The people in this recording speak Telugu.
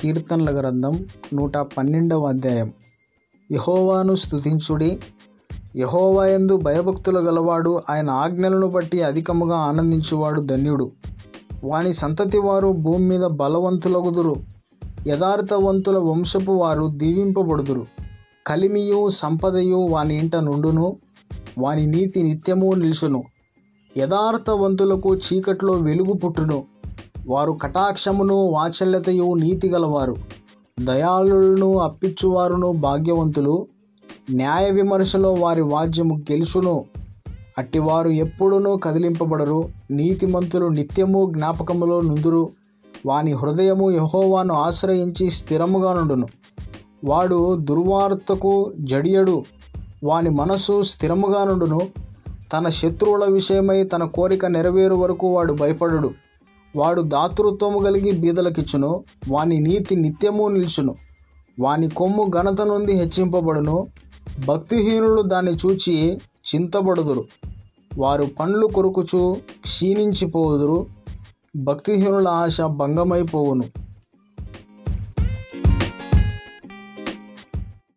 కీర్తనల గ్రంథం నూట పన్నెండవ అధ్యాయం. యహోవాను స్తుతించుడి. యహోవా యందు భయభక్తులు గలవాడు ఆయన ఆజ్ఞలను బట్టి అధికముగా ఆనందించువాడు ధన్యుడు. వాని సంతతి వారు భూమి మీద బలవంతులగుదురు. యథార్థవంతుల వంశపు వారు దీవింపబడుదురు. కలిమియు సంపదయు వాని ఇంట నుండును. వాని నీతి నిత్యము నిలుచును. యథార్థవంతులకు చీకట్లో వెలుగు పుట్టును. వారు కటాక్షమును వాచల్యతయు నీతి గలవారు దయాళులను అప్పిచ్చువారును భాగ్యవంతులు. న్యాయ విమర్శలో వారి వాద్యము గెలుచును. అట్టివారు ఎప్పుడునూ కదిలింపబడరు. నీతిమంతులు నిత్యము జ్ఞాపకములో నుందురు. వాని హృదయము యహోవాను ఆశ్రయించి స్థిరముగా నుండును. వాడు దుర్వార్తకు జడియడు. వాని మనసు స్థిరముగా నుండును. తన శత్రువుల విషయమై తన కోరిక నెరవేరు వరకు వాడు భయపడడు. వాడు దాతృత్వము కలిగి బీదలకిచ్చును వాని నీతి నిత్యము నిల్చును. వాని కొమ్ము ఘనత నుండి హెచ్చింపబడును భక్తిహీనులు దాన్ని చూచి చింతబడుదురు. వారు పండ్లు కొరుకుచు క్షీణించిపోదురు భక్తిహీనుల ఆశ భంగమైపోవును.